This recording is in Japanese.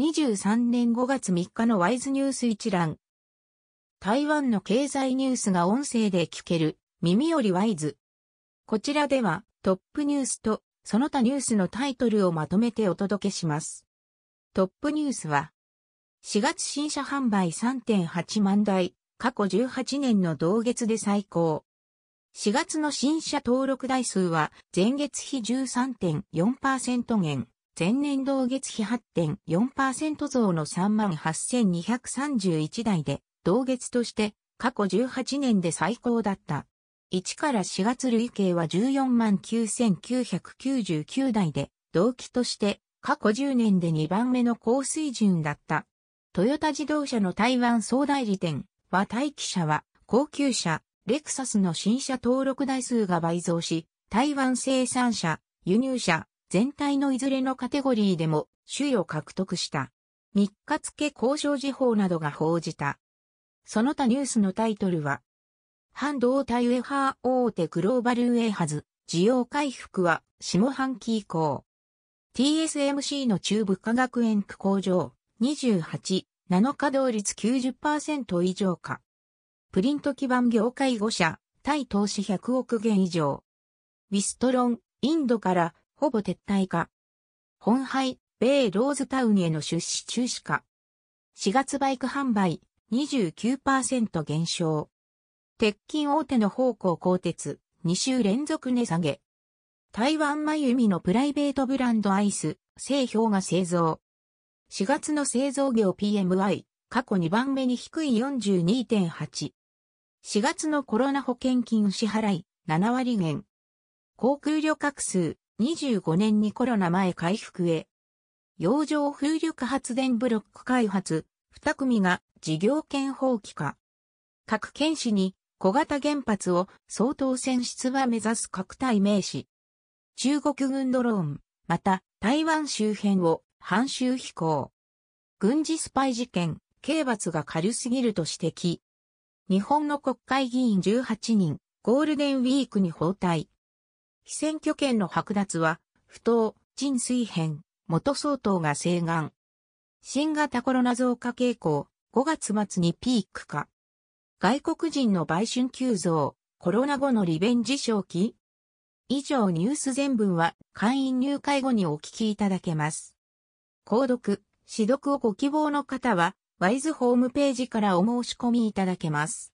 2023年5月3日のワイズニュース一覧。台湾の経済ニュースが音声で聞ける、耳よりワイズ。こちらでは、トップニュースと、その他ニュースのタイトルをまとめてお届けします。トップニュースは、4月新車販売3.8万台、過去18年の同月で最高。4月の新車登録台数は前月比13.4%減、前年同月比8.4%増の38,231台で、同月として過去18年で最高だった。1から4月累計は149,999台で、同期として過去10年で2番目の高水準だった。トヨタ自動車の台湾総代理店は待機車は高級車レクサスの新車登録台数が倍増し、台湾生産者、輸入車、全体のいずれのカテゴリーでも首位を獲得した。3日付交渉時報などが報じた。その他ニュースのタイトルは、半導体ウェハー大手グローバルウェハズ、需要回復は下半期以降。TSMC の中部化学園区工場28、7稼働率90%以上か。プリント基盤業界5社、対投資100億元以上。ウィストロン、インドからほぼ撤退か。本廃、米ローズタウンへの出資中止か。4月バイク販売29%減少。鉄筋大手の方向鋼鉄2週連続値下げ。台湾まゆみのプライベートブランドアイス、製氷が製造。4月の製造業 PMI、過去2番目に低い42.8。4月のコロナ保険金支払い、7割減。航空旅客数、25年にコロナ前回復へ。洋上風力発電ブロック開発、2組が事業権放棄か。各県市に小型原発を総統選出馬目指す各体名詞。中国軍ドローン、また台湾周辺を半周飛行。軍事スパイ事件、刑罰が軽すぎると指摘。日本の国会議員18人、ゴールデンウィークに包帯。非選挙権の剥奪は、不当、人水変、元総統が請願。新型コロナ増加傾向、5月末にピークか。外国人の売春急増、コロナ後のリベンジ正気以上ニュース全文は会員入会後にお聞きいただけます。購読、指読をご希望の方はワイズホームページからお申し込みいただけます。